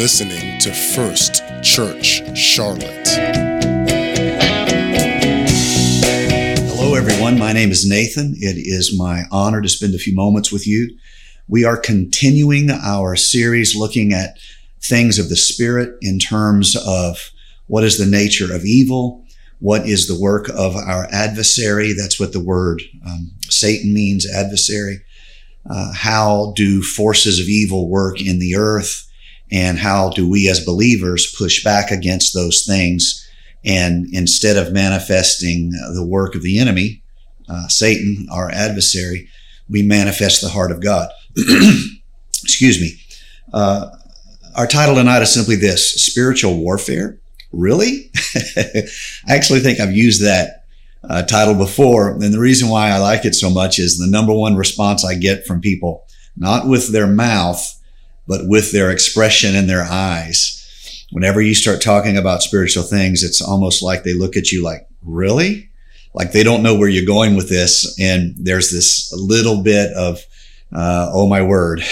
listening to First Church Charlotte. Hello, everyone. My name is Nathan. It is my honor to spend a few moments with you. We are continuing our series looking at things of the Spirit in terms of what is the nature of evil, what is the work of our adversary. That's what the word um, Satan means, adversary. Uh, how do forces of evil work in the earth? And how do we as believers push back against those things? And instead of manifesting the work of the enemy, uh, Satan, our adversary, we manifest the heart of God. Excuse me. Uh, our title tonight is simply this spiritual warfare. Really? I actually think I've used that uh, title before. And the reason why I like it so much is the number one response I get from people, not with their mouth, but with their expression in their eyes. Whenever you start talking about spiritual things, it's almost like they look at you like, really? Like they don't know where you're going with this. And there's this little bit of, uh, oh my word.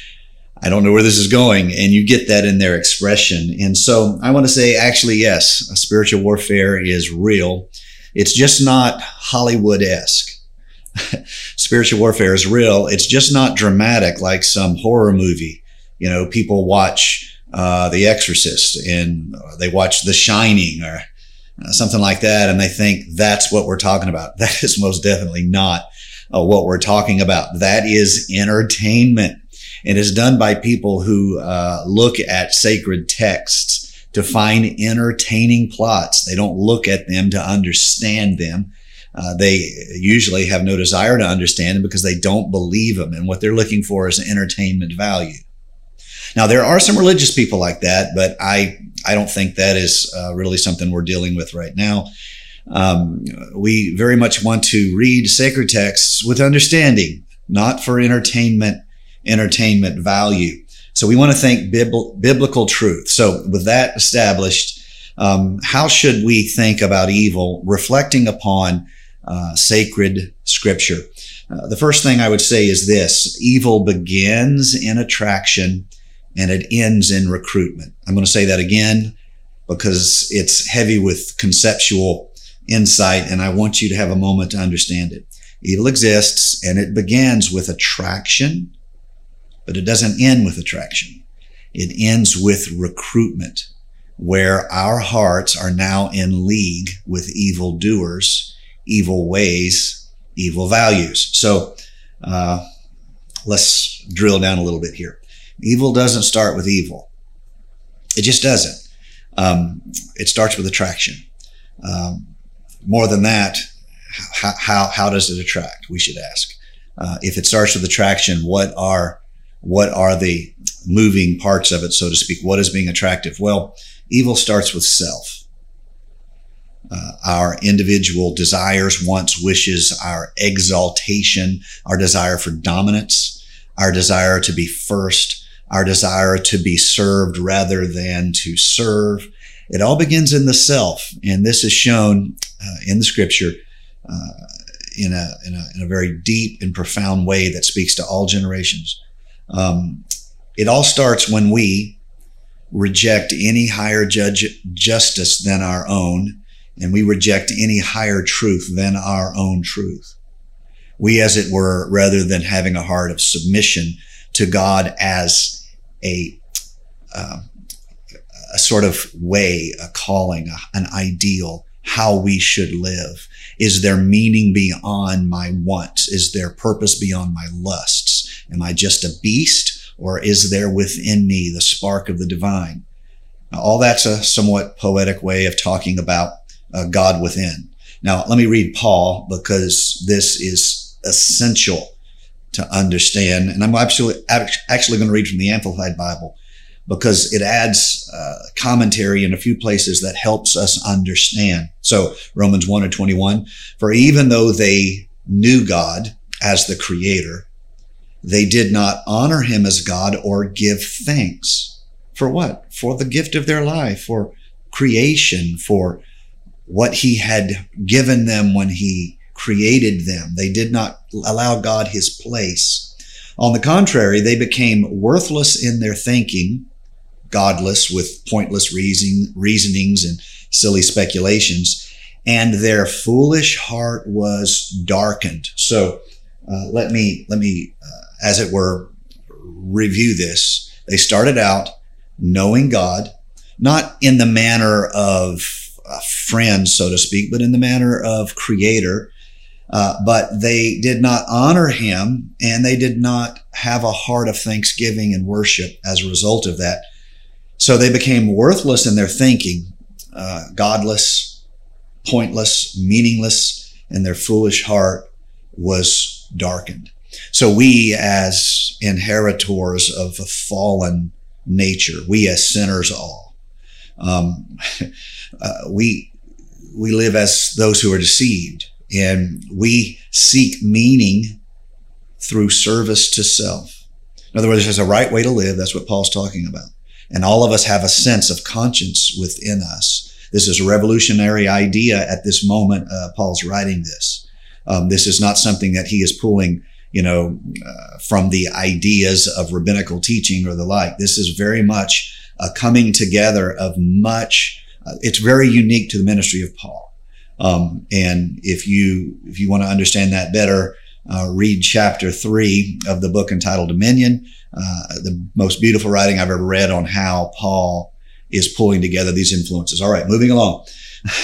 I don't know where this is going. And you get that in their expression. And so I want to say, actually, yes, spiritual warfare is real. It's just not Hollywood esque. spiritual warfare is real. It's just not dramatic like some horror movie. You know, people watch uh, The Exorcist and they watch The Shining or uh, something like that, and they think that's what we're talking about. That is most definitely not uh, what we're talking about. That is entertainment. It is done by people who uh, look at sacred texts to find entertaining plots. They don't look at them to understand them. Uh, they usually have no desire to understand them because they don't believe them. And what they're looking for is entertainment value. Now, there are some religious people like that, but I, I don't think that is uh, really something we're dealing with right now. Um, we very much want to read sacred texts with understanding, not for entertainment, entertainment value. So we want to think bib- biblical truth. So with that established, um, how should we think about evil reflecting upon uh, sacred scripture? Uh, the first thing I would say is this evil begins in attraction and it ends in recruitment. I'm going to say that again because it's heavy with conceptual insight and I want you to have a moment to understand it. Evil exists and it begins with attraction, but it doesn't end with attraction. It ends with recruitment where our hearts are now in league with evil doers, evil ways, evil values. So, uh, let's drill down a little bit here. Evil doesn't start with evil. It just doesn't. Um, it starts with attraction. Um, more than that, how, how, how, does it attract? We should ask. Uh, if it starts with attraction, what are what are the moving parts of it, so to speak? What is being attractive? Well, evil starts with self. Uh, our individual desires, wants, wishes, our exaltation, our desire for dominance, our desire to be first, our desire to be served rather than to serve. It all begins in the self, and this is shown uh, in the scripture uh, in, a, in, a, in a very deep and profound way that speaks to all generations. Um, it all starts when we reject any higher judge justice than our own, and we reject any higher truth than our own truth. We, as it were, rather than having a heart of submission to God as a uh, a sort of way, a calling, an ideal, how we should live. Is there meaning beyond my wants? Is there purpose beyond my lusts? Am I just a beast or is there within me the spark of the divine? Now, all that's a somewhat poetic way of talking about uh, God within. Now, let me read Paul because this is essential to understand. And I'm actually, actually going to read from the Amplified Bible because it adds uh, commentary in a few places that helps us understand. So Romans 1 or 21, for even though they knew God as the creator, they did not honor him as God or give thanks. For what? For the gift of their life, for creation, for what he had given them when he created them. They did not allow God his place. On the contrary, they became worthless in their thinking, godless with pointless reason, reasonings and silly speculations. And their foolish heart was darkened. So uh, let me, let me, uh, as it were, review this. They started out knowing God, not in the manner of a friend, so to speak, but in the manner of creator. Uh, but they did not honor him and they did not have a heart of thanksgiving and worship as a result of that. So they became worthless in their thinking, uh, godless, pointless, meaningless, and their foolish heart was darkened. So we as inheritors of a fallen nature, we as sinners all, um, uh, we, we live as those who are deceived and we seek meaning through service to self. In other words, there's a right way to live. That's what Paul's talking about. And all of us have a sense of conscience within us. This is a revolutionary idea at this moment. Uh, Paul's writing this. Um, this is not something that he is pulling, you know, uh, from the ideas of rabbinical teaching or the like. This is very much a coming together of much. Uh, it's very unique to the ministry of Paul. Um, and if you if you want to understand that better, uh, read chapter three of the book entitled Dominion, uh, the most beautiful writing I've ever read on how Paul is pulling together these influences. All right, moving along.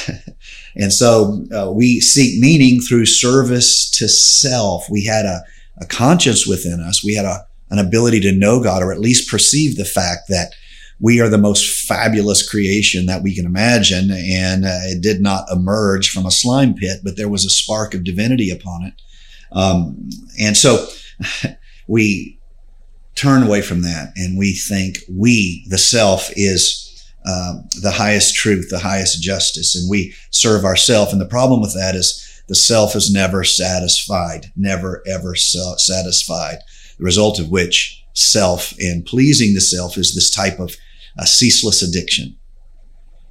and so uh, we seek meaning through service to self. We had a, a conscience within us. We had a, an ability to know God or at least perceive the fact that we are the most fabulous creation that we can imagine. And uh, it did not emerge from a slime pit, but there was a spark of divinity upon it. Um, and so we turn away from that and we think we, the self, is um, the highest truth, the highest justice, and we serve ourself. And the problem with that is the self is never satisfied, never ever satisfied. The result of which self and pleasing the self is this type of a ceaseless addiction.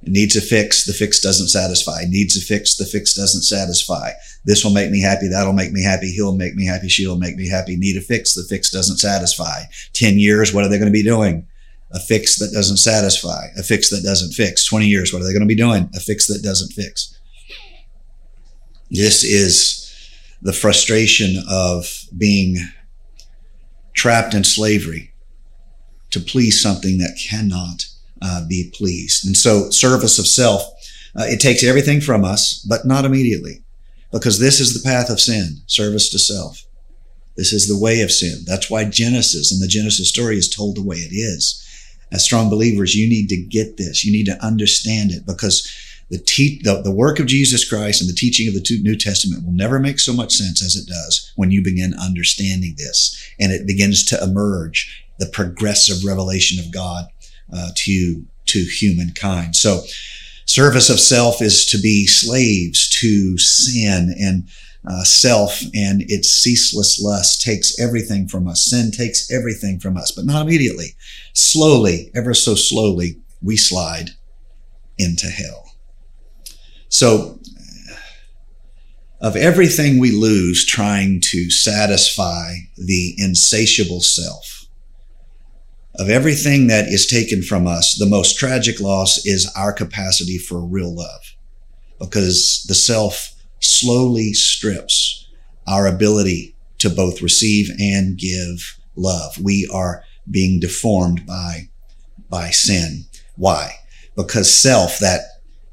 It needs a fix. The fix doesn't satisfy. It needs a fix. The fix doesn't satisfy. This will make me happy. That'll make me happy. He'll make me happy. She'll make me happy. Need a fix. The fix doesn't satisfy. 10 years. What are they going to be doing? A fix that doesn't satisfy. A fix that doesn't fix. 20 years. What are they going to be doing? A fix that doesn't fix. This is the frustration of being trapped in slavery to please something that cannot uh, be pleased. And so, service of self, uh, it takes everything from us, but not immediately, because this is the path of sin service to self. This is the way of sin. That's why Genesis and the Genesis story is told the way it is. As strong believers, you need to get this. You need to understand it because the, te- the, the work of Jesus Christ and the teaching of the New Testament will never make so much sense as it does when you begin understanding this and it begins to emerge the progressive revelation of God uh, to to humankind. So, service of self is to be slaves to sin and uh, self and its ceaseless lust takes everything from us. Sin takes everything from us, but not immediately. Slowly, ever so slowly, we slide into hell. So, of everything we lose trying to satisfy the insatiable self, of everything that is taken from us, the most tragic loss is our capacity for real love because the self slowly strips our ability to both receive and give love. We are being deformed by, by sin. Why? Because self, that,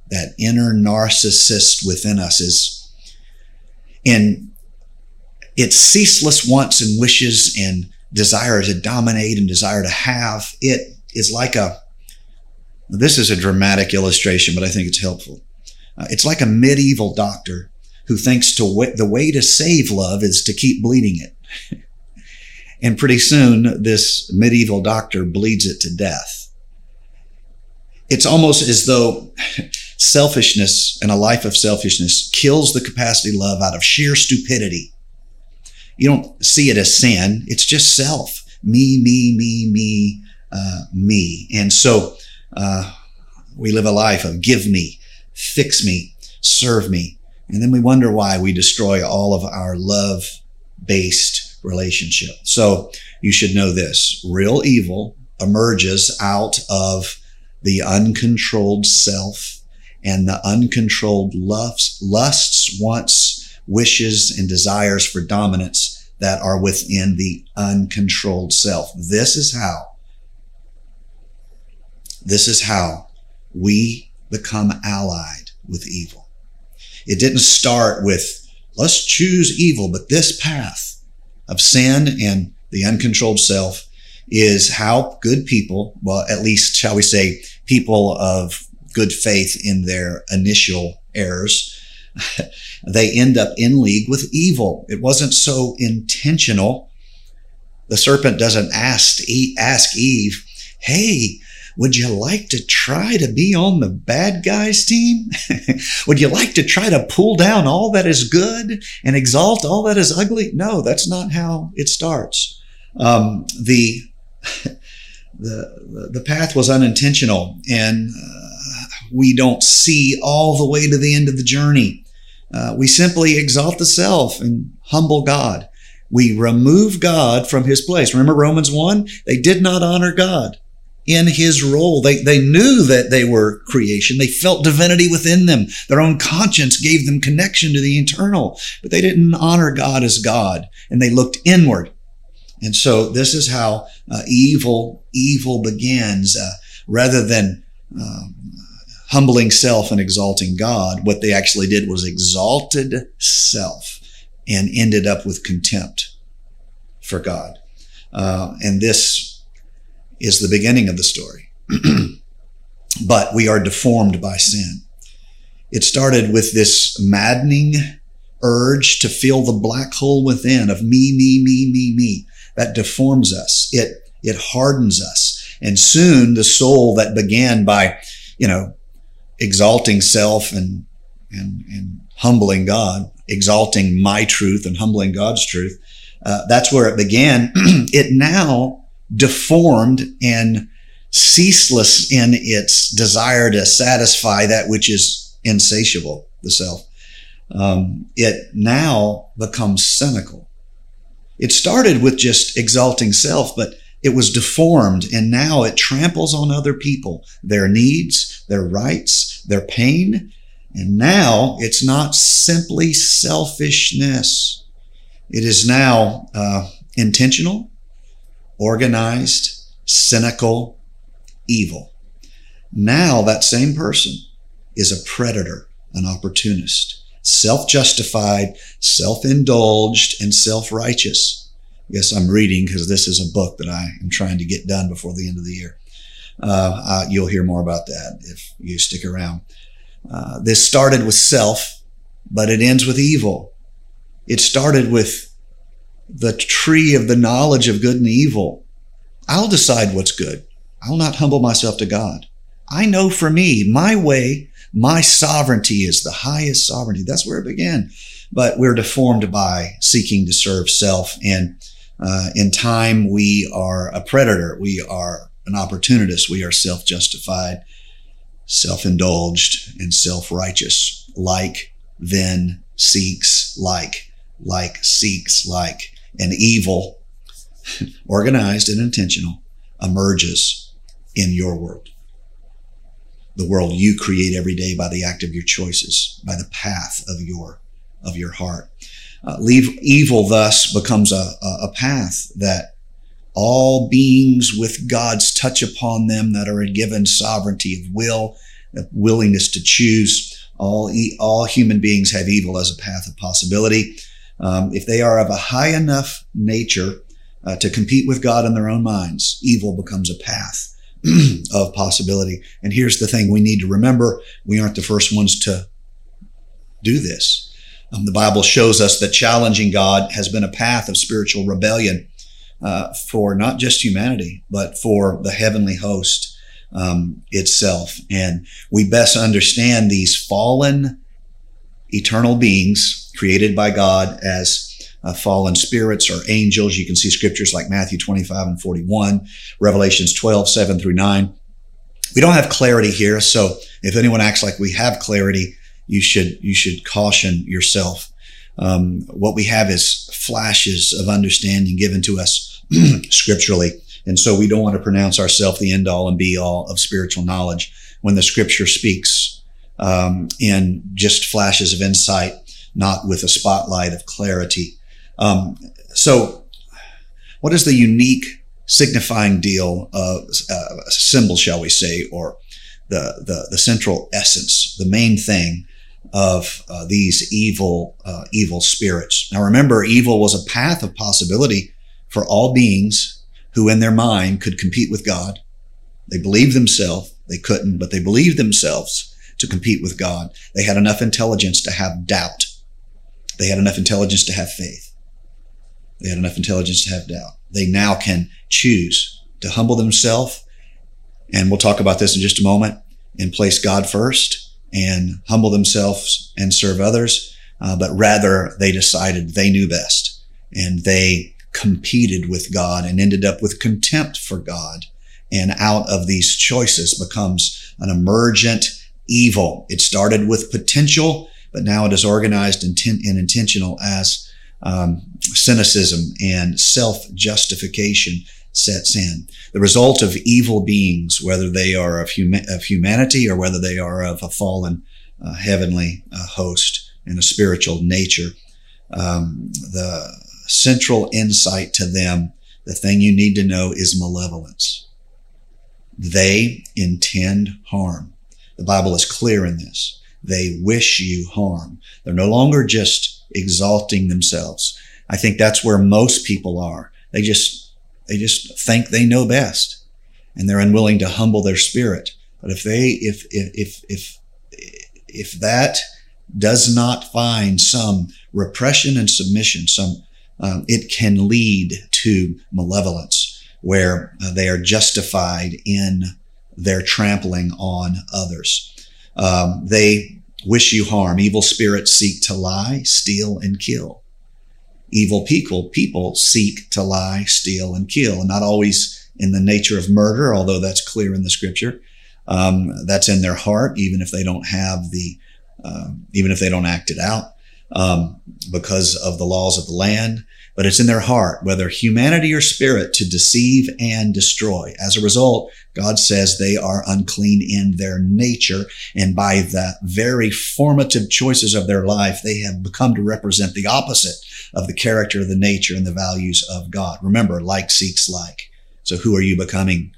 that inner narcissist within us is in its ceaseless wants and wishes and desire to dominate and desire to have. It is like a, this is a dramatic illustration, but I think it's helpful. Uh, it's like a medieval doctor who thinks to w- the way to save love is to keep bleeding it. and pretty soon, this medieval doctor bleeds it to death. It's almost as though selfishness and a life of selfishness kills the capacity love out of sheer stupidity you don't see it as sin. It's just self. Me, me, me, me, uh, me. And so uh, we live a life of give me, fix me, serve me. And then we wonder why we destroy all of our love based relationship. So you should know this real evil emerges out of the uncontrolled self and the uncontrolled lusts, lusts, wants, wishes, and desires for dominance that are within the uncontrolled self. This is how, this is how we become allied with evil. It didn't start with, let's choose evil, but this path of sin and the uncontrolled self is how good people, well, at least shall we say, people of good faith in their initial errors, they end up in league with evil. It wasn't so intentional. The serpent doesn't ask, ask Eve, hey, would you like to try to be on the bad guys team? Would you like to try to pull down all that is good and exalt all that is ugly? No, that's not how it starts. Um, the, the, the path was unintentional and uh, we don't see all the way to the end of the journey. Uh, we simply exalt the self and humble God. We remove God from his place. Remember Romans 1? They did not honor God in his role. They, they knew that they were creation. They felt divinity within them. Their own conscience gave them connection to the eternal, but they didn't honor God as God and they looked inward. And so this is how uh, evil, evil begins, uh, rather than um, humbling self and exalting God. What they actually did was exalted self and ended up with contempt for God. Uh, and this is the beginning of the story. but we are deformed by sin. It started with this maddening urge to fill the black hole within of me, me, me, me, me. That deforms us. It, it hardens us. And soon the soul that began by, you know, exalting self and, and, and humbling God, exalting my truth and humbling God's truth, uh, that's where it began. it now deformed and ceaseless in its desire to satisfy that which is insatiable, the self. Um, it now becomes cynical. It started with just exalting self, but it was deformed and now it tramples on other people, their needs, their rights, their pain. And now it's not simply selfishness. It is now uh, intentional organized, cynical, evil. Now that same person is a predator, an opportunist, self-justified, self-indulged, and self-righteous. Yes, I'm reading because this is a book that I am trying to get done before the end of the year. Uh, you'll hear more about that if you stick around. Uh, this started with self, but it ends with evil. It started with the tree of the knowledge of good and evil. I'll decide what's good. I'll not humble myself to God. I know for me, my way, my sovereignty is the highest sovereignty. That's where it began. But we're deformed by seeking to serve self. And uh, in time, we are a predator. We are an opportunist. We are self justified, self indulged, and self righteous. Like then seeks like, like seeks like and evil, organized and intentional, emerges in your world. The world you create every day by the act of your choices, by the path of your, of your heart. Uh, leave evil thus becomes a, a path that all beings with God's touch upon them that are a given sovereignty of will, willingness to choose. All, all human beings have evil as a path of possibility. Um, if they are of a high enough nature uh, to compete with God in their own minds, evil becomes a path of possibility. And here's the thing we need to remember we aren't the first ones to do this. Um, the Bible shows us that challenging God has been a path of spiritual rebellion uh, for not just humanity, but for the heavenly host um, itself. And we best understand these fallen eternal beings created by God as uh, fallen spirits or angels. You can see scriptures like Matthew 25 and 41, Revelations 12, 7 through 9. We don't have clarity here. So if anyone acts like we have clarity, you should, you should caution yourself. Um, what we have is flashes of understanding given to us scripturally. And so we don't want to pronounce ourselves the end all and be all of spiritual knowledge when the scripture speaks um, in just flashes of insight, not with a spotlight of clarity. Um, so, what is the unique signifying deal, uh, uh, symbol, shall we say, or the, the, the central essence, the main thing of uh, these evil uh, evil spirits. Now remember, evil was a path of possibility for all beings who, in their mind, could compete with God. They believed themselves; they couldn't, but they believed themselves to compete with God. They had enough intelligence to have doubt. They had enough intelligence to have faith. They had enough intelligence to have doubt. They now can choose to humble themselves, and we'll talk about this in just a moment, and place God first and humble themselves and serve others, uh, but rather they decided they knew best and they competed with God and ended up with contempt for God. And out of these choices becomes an emergent evil. It started with potential, but now it is organized and, and intentional as um, cynicism and self justification sets in. The result of evil beings, whether they are of, huma- of humanity or whether they are of a fallen uh, heavenly uh, host and a spiritual nature, um, the central insight to them, the thing you need to know is malevolence. They intend harm. The Bible is clear in this. They wish you harm. They're no longer just exalting themselves. I think that's where most people are. They just they just think they know best and they're unwilling to humble their spirit. But if they, if, if, if, if, that does not find some repression and submission, some, um, it can lead to malevolence where uh, they are justified in their trampling on others. Um, they wish you harm. Evil spirits seek to lie, steal, and kill evil people, people seek to lie, steal, and kill, and not always in the nature of murder, although that's clear in the scripture. Um, that's in their heart, even if they don't have the, uh, even if they don't act it out, um, because of the laws of the land. But it's in their heart, whether humanity or spirit, to deceive and destroy. As a result, God says they are unclean in their nature. And by the very formative choices of their life, they have become to represent the opposite of the character, the nature, and the values of God. Remember, like seeks like. So who are you becoming?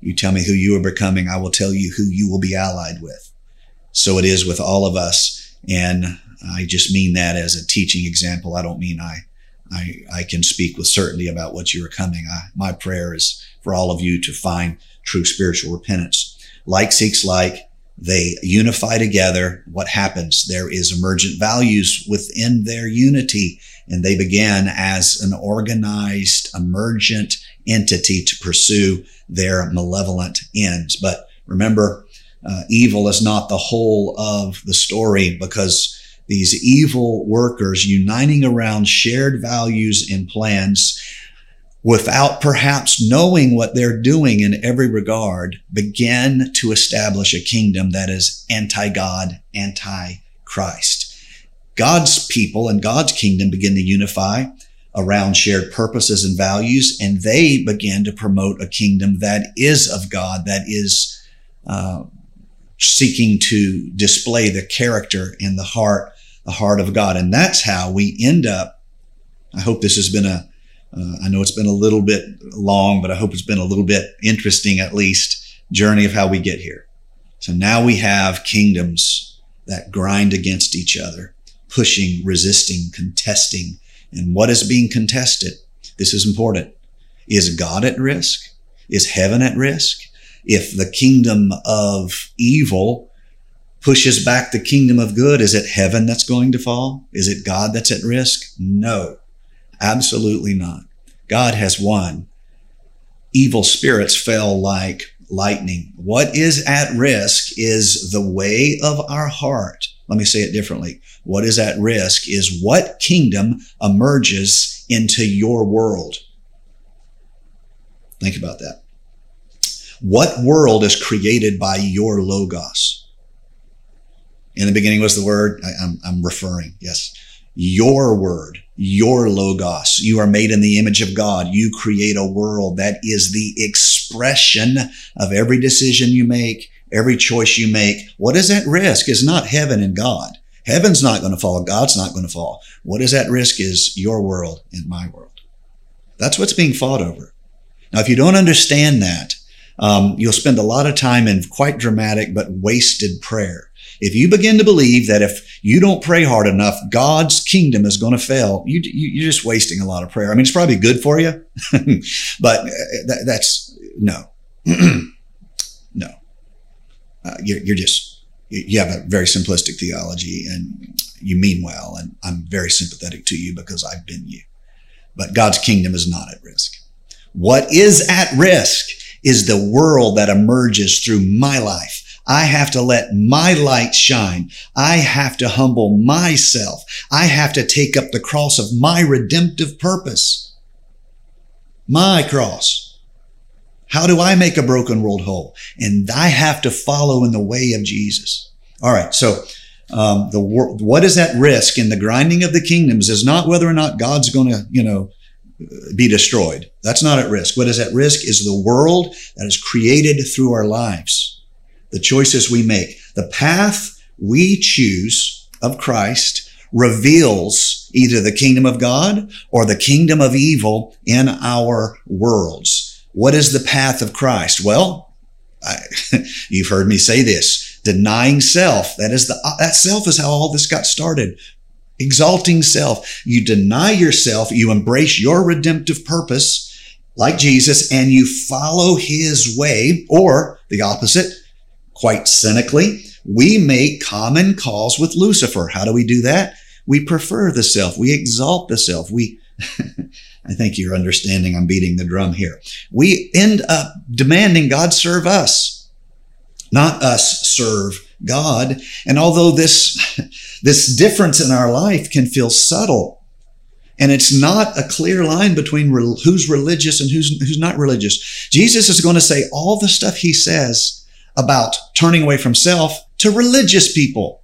You tell me who you are becoming. I will tell you who you will be allied with. So it is with all of us. And I just mean that as a teaching example. I don't mean I, I, I can speak with certainty about what you are coming. I, my prayer is for all of you to find true spiritual repentance. Like seeks like they unify together. What happens? There is emergent values within their unity and they began as an organized, emergent entity to pursue their malevolent ends. But remember, uh, evil is not the whole of the story because these evil workers uniting around shared values and plans without perhaps knowing what they're doing in every regard begin to establish a kingdom that is anti-God, anti-Christ. God's people and God's kingdom begin to unify around shared purposes and values, and they begin to promote a kingdom that is of God, that is uh, seeking to display the character in the heart, the heart of God, and that's how we end up. I hope this has been a. Uh, I know it's been a little bit long, but I hope it's been a little bit interesting, at least, journey of how we get here. So now we have kingdoms that grind against each other pushing, resisting, contesting. And what is being contested? This is important. Is God at risk? Is heaven at risk? If the kingdom of evil pushes back the kingdom of good, is it heaven that's going to fall? Is it God that's at risk? No, absolutely not. God has won. Evil spirits fell like lightning. What is at risk is the way of our heart. Let me say it differently. What is at risk is what kingdom emerges into your world. Think about that. What world is created by your logos? In the beginning was the word, I, am I'm referring, yes. your word, your logos. You are made in the image of God. You create a world that is the expression of every decision you make, every choice you make. What is at risk is not heaven and God. Heaven's not going to fall. God's not going to fall. What is at risk is your world and my world. That's what's being fought over. Now, if you don't understand that, um, you'll spend a lot of time in quite dramatic but wasted prayer. If you begin to believe that if you don't pray hard enough, God's kingdom is going to fail, you, you, are just wasting a lot of prayer. I mean, it's probably good for you, but uh, that, that's no, no. Uh, you're, you're just, you have a very simplistic theology and you mean well. And I'm very sympathetic to you because I've been you. But God's kingdom is not at risk. What is at risk is the world that emerges through my life I have to let my light shine. I have to humble myself. I have to take up the cross of my redemptive purpose. My cross. How do I make a broken world whole? And I have to follow in the way of Jesus. All right. So, um, the what is at risk in the grinding of the kingdoms is not whether or not God's going to, you know, be destroyed. That's not at risk. What is at risk is the world that is created through our lives the choices we make. The path we choose of Christ reveals either the kingdom of God or the kingdom of evil in our worlds. What is the path of Christ? Well, I, you've heard me say this, denying self. That is the, that self is how all this got started. Exalting self. You deny yourself. You embrace your redemptive purpose like Jesus and you follow his way or the opposite Quite cynically, we make common cause with Lucifer. How do we do that? We prefer the self. We exalt the self. We, I think you're understanding I'm beating the drum here. We end up demanding God serve us, not us serve God. And although this, this difference in our life can feel subtle, and it's not a clear line between re- who's religious and who's, who's not religious. Jesus is going to say all the stuff he says about turning away from self to religious people.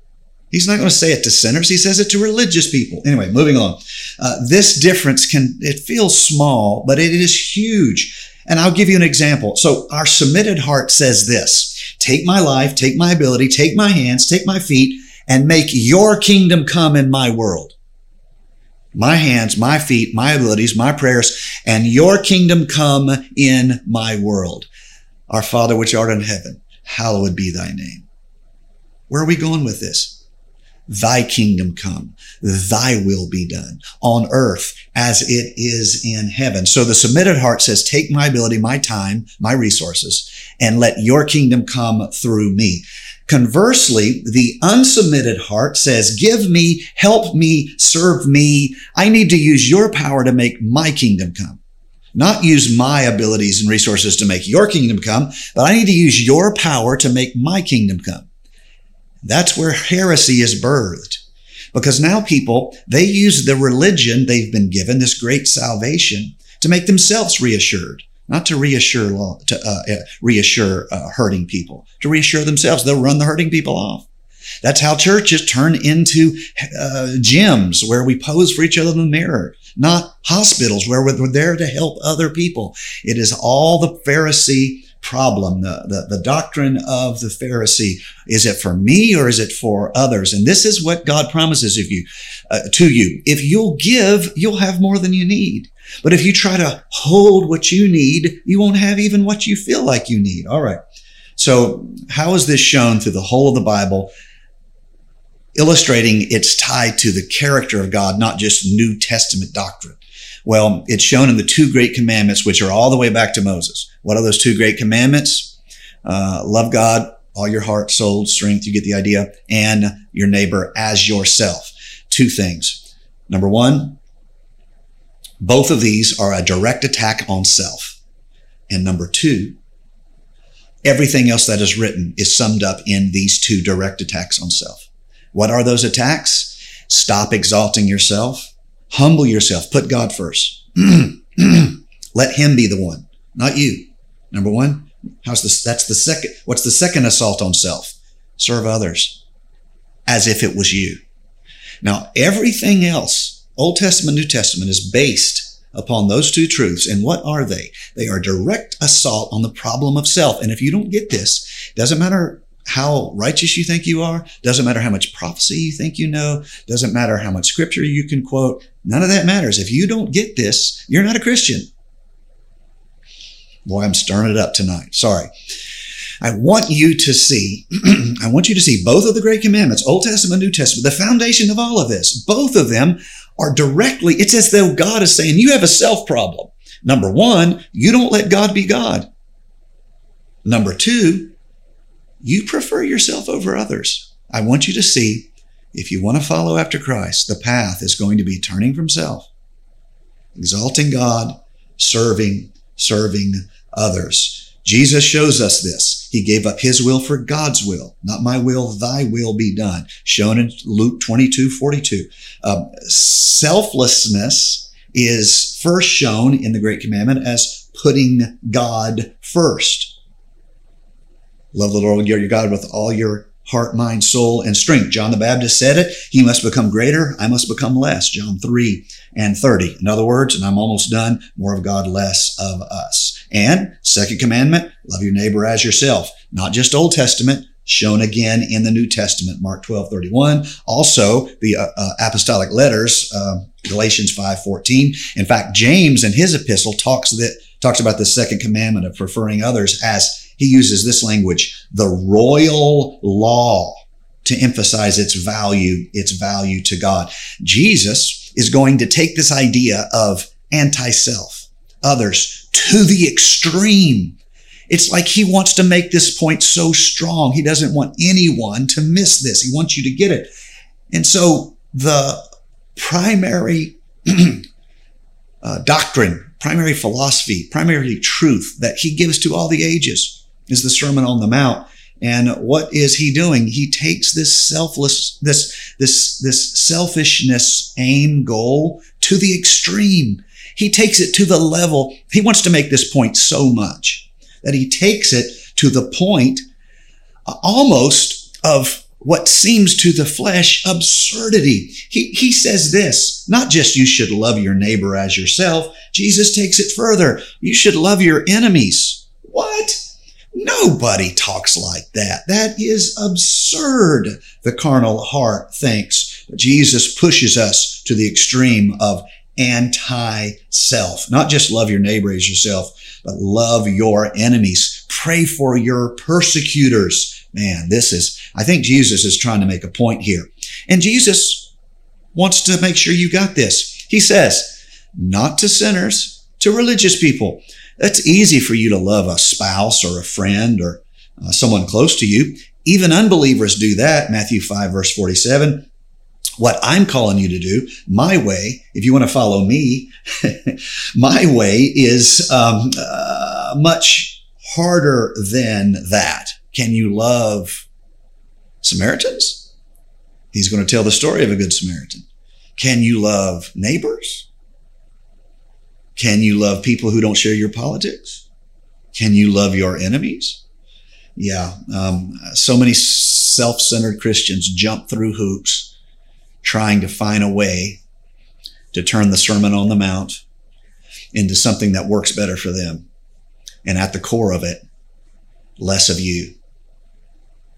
He's not going to say it to sinners. He says it to religious people. Anyway, moving on. Uh, this difference can, it feels small, but it is huge. And I'll give you an example. So our submitted heart says this, take my life, take my ability, take my hands, take my feet, and make your kingdom come in my world. My hands, my feet, my abilities, my prayers, and your kingdom come in my world. Our Father which art in heaven hallowed be thy name. Where are we going with this? Thy kingdom come, thy will be done on earth as it is in heaven. So the submitted heart says, take my ability, my time, my resources, and let your kingdom come through me. Conversely, the unsubmitted heart says, give me, help me, serve me. I need to use your power to make my kingdom come not use my abilities and resources to make your kingdom come, but I need to use your power to make my kingdom come. That's where heresy is birthed. Because now people, they use the religion they've been given, this great salvation, to make themselves reassured, not to reassure, to uh, uh, reassure uh, hurting people, to reassure themselves. They'll run the hurting people off. That's how churches turn into uh, gyms where we pose for each other in the mirror, not hospitals where we're there to help other people. It is all the Pharisee problem, the, the, the, doctrine of the Pharisee. Is it for me or is it for others? And this is what God promises of you, uh, to you. If you'll give, you'll have more than you need. But if you try to hold what you need, you won't have even what you feel like you need. All right. So how is this shown through the whole of the Bible? Illustrating it's tied to the character of God, not just New Testament doctrine. Well, it's shown in the two great commandments, which are all the way back to Moses. What are those two great commandments? Uh, love God, all your heart, soul, strength. You get the idea. And your neighbor as yourself. Two things. Number one, both of these are a direct attack on self. And number two, everything else that is written is summed up in these two direct attacks on self. What are those attacks? Stop exalting yourself. Humble yourself. Put God first. Let him be the one, not you. Number one, how's this? That's the second. What's the second assault on self? Serve others as if it was you. Now, everything else, Old Testament, New Testament, is based upon those two truths. And what are they? They are direct assault on the problem of self. And if you don't get this, doesn't matter how righteous you think you are, doesn't matter how much prophecy you think you know, doesn't matter how much scripture you can quote. None of that matters. If you don't get this, you're not a Christian. Boy, I'm stirring it up tonight. Sorry. I want you to see, I want you to see both of the great commandments, Old Testament, New Testament, the foundation of all of this. Both of them are directly, it's as though God is saying, you have a self problem. Number one, you don't let God be God. Number two, you prefer yourself over others. I want you to see if you want to follow after Christ, the path is going to be turning from self, exalting God, serving, serving others. Jesus shows us this. He gave up his will for God's will. Not my will, thy will be done. Shown in Luke 22, 42. Um, selflessness is first shown in the Great Commandment as putting God first. Love the Lord your God with all your heart, mind, soul, and strength. John the Baptist said it. He must become greater. I must become less. John 3 and 30. In other words, and I'm almost done, more of God, less of us. And second commandment, love your neighbor as yourself. Not just Old Testament, shown again in the New Testament, Mark 12, 31. Also, the uh, uh, apostolic letters, uh, Galatians 5, 14. In fact, James in his epistle talks that, talks about the second commandment of preferring others as he uses this language, the royal law to emphasize its value, its value to God. Jesus is going to take this idea of anti-self, others to the extreme. It's like he wants to make this point so strong. He doesn't want anyone to miss this. He wants you to get it. And so the primary uh, doctrine, primary philosophy, primary truth that he gives to all the ages is the Sermon on the Mount. And what is he doing? He takes this selfless, this, this, this selfishness aim goal to the extreme. He takes it to the level. He wants to make this point so much that he takes it to the point uh, almost of what seems to the flesh absurdity. He, he says this, not just you should love your neighbor as yourself. Jesus takes it further. You should love your enemies. What? Nobody talks like that. That is absurd, the carnal heart thinks. Jesus pushes us to the extreme of anti-self. Not just love your neighbor as yourself, but love your enemies. Pray for your persecutors. Man, this is, I think Jesus is trying to make a point here. And Jesus wants to make sure you got this. He says, not to sinners, to religious people. That's easy for you to love a spouse or a friend or uh, someone close to you. Even unbelievers do that. Matthew 5 verse 47. What I'm calling you to do, my way, if you want to follow me, my way is um, uh, much harder than that. Can you love Samaritans? He's going to tell the story of a good Samaritan. Can you love neighbors? Can you love people who don't share your politics? Can you love your enemies? Yeah. Um, so many self centered Christians jump through hoops trying to find a way to turn the Sermon on the Mount into something that works better for them. And at the core of it, less of you.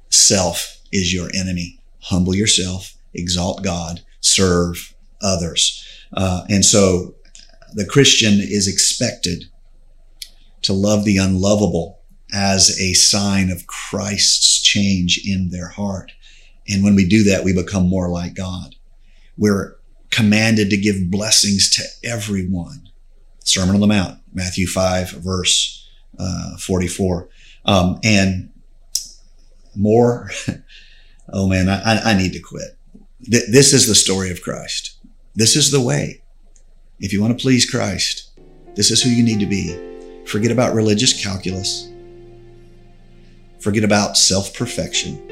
Self is your enemy. Humble yourself, exalt God, serve others. Uh, and so the Christian is expected to love the unlovable as a sign of Christ's change in their heart. And when we do that, we become more like God. We're commanded to give blessings to everyone. Sermon on the Mount, Matthew 5, verse uh, 44. Um, and more, oh man, I, I need to quit. Th- this is the story of Christ. This is the way. If you want to please Christ, this is who you need to be. Forget about religious calculus. Forget about self perfection.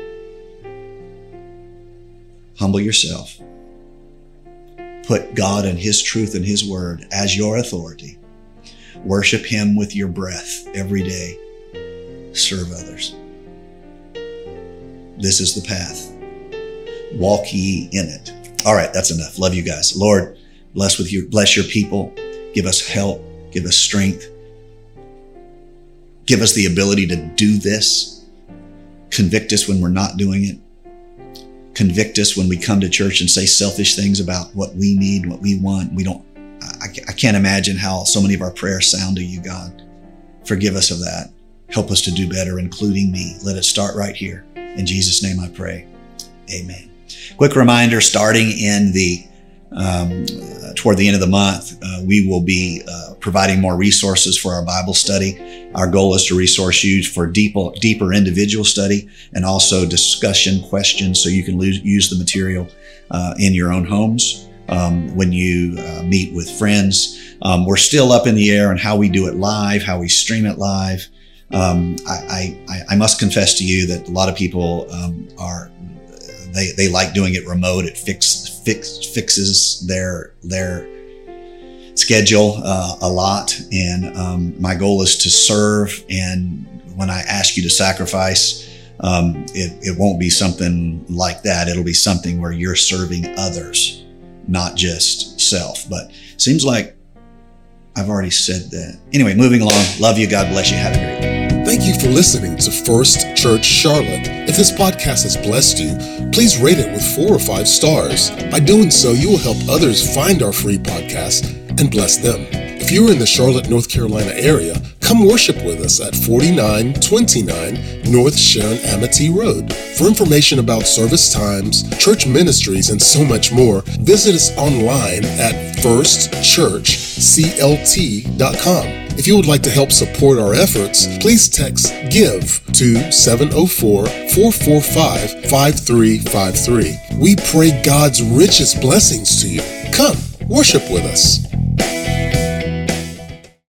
Humble yourself. Put God and His truth and His word as your authority. Worship Him with your breath every day. Serve others. This is the path. Walk ye in it. All right, that's enough. Love you guys. Lord, bless with you, bless your people. Give us help, give us strength. Give us the ability to do this. Convict us when we're not doing it. Convict us when we come to church and say selfish things about what we need, what we want. We don't, I, I can't imagine how so many of our prayers sound to you, God. Forgive us of that. Help us to do better, including me. Let it start right here. In Jesus' name I pray. Amen. Quick reminder starting in the um, toward the end of the month, uh, we will be uh, providing more resources for our Bible study. Our goal is to resource you for deeper, deeper individual study and also discussion questions so you can use the material uh, in your own homes um, when you uh, meet with friends. Um, we're still up in the air on how we do it live, how we stream it live. Um, I, I, I, must confess to you that a lot of people um, are they, they like doing it remote. It fix, fix, fixes their their schedule uh, a lot. And um, my goal is to serve. And when I ask you to sacrifice, um, it, it won't be something like that. It'll be something where you're serving others, not just self. But seems like I've already said that. Anyway, moving along. Love you. God bless you. Have a great. Thank you for listening to First Church Charlotte. If this podcast has blessed you, please rate it with four or five stars. By doing so, you will help others find our free podcast and bless them. If you're in the Charlotte, North Carolina area, come worship with us at 4929 North Sharon Amity Road. For information about service times, church ministries, and so much more, visit us online at firstchurchclt.com. If you would like to help support our efforts, please text GIVE to 704 445 5353. We pray God's richest blessings to you. Come, worship with us.